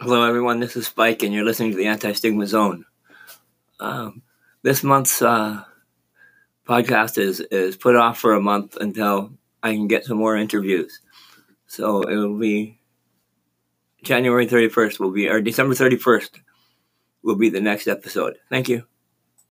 Hello, everyone. This is Spike, and you're listening to the Anti Stigma Zone. Um, this month's uh, podcast is is put off for a month until I can get some more interviews. So it will be January 31st will be or December 31st will be the next episode. Thank you.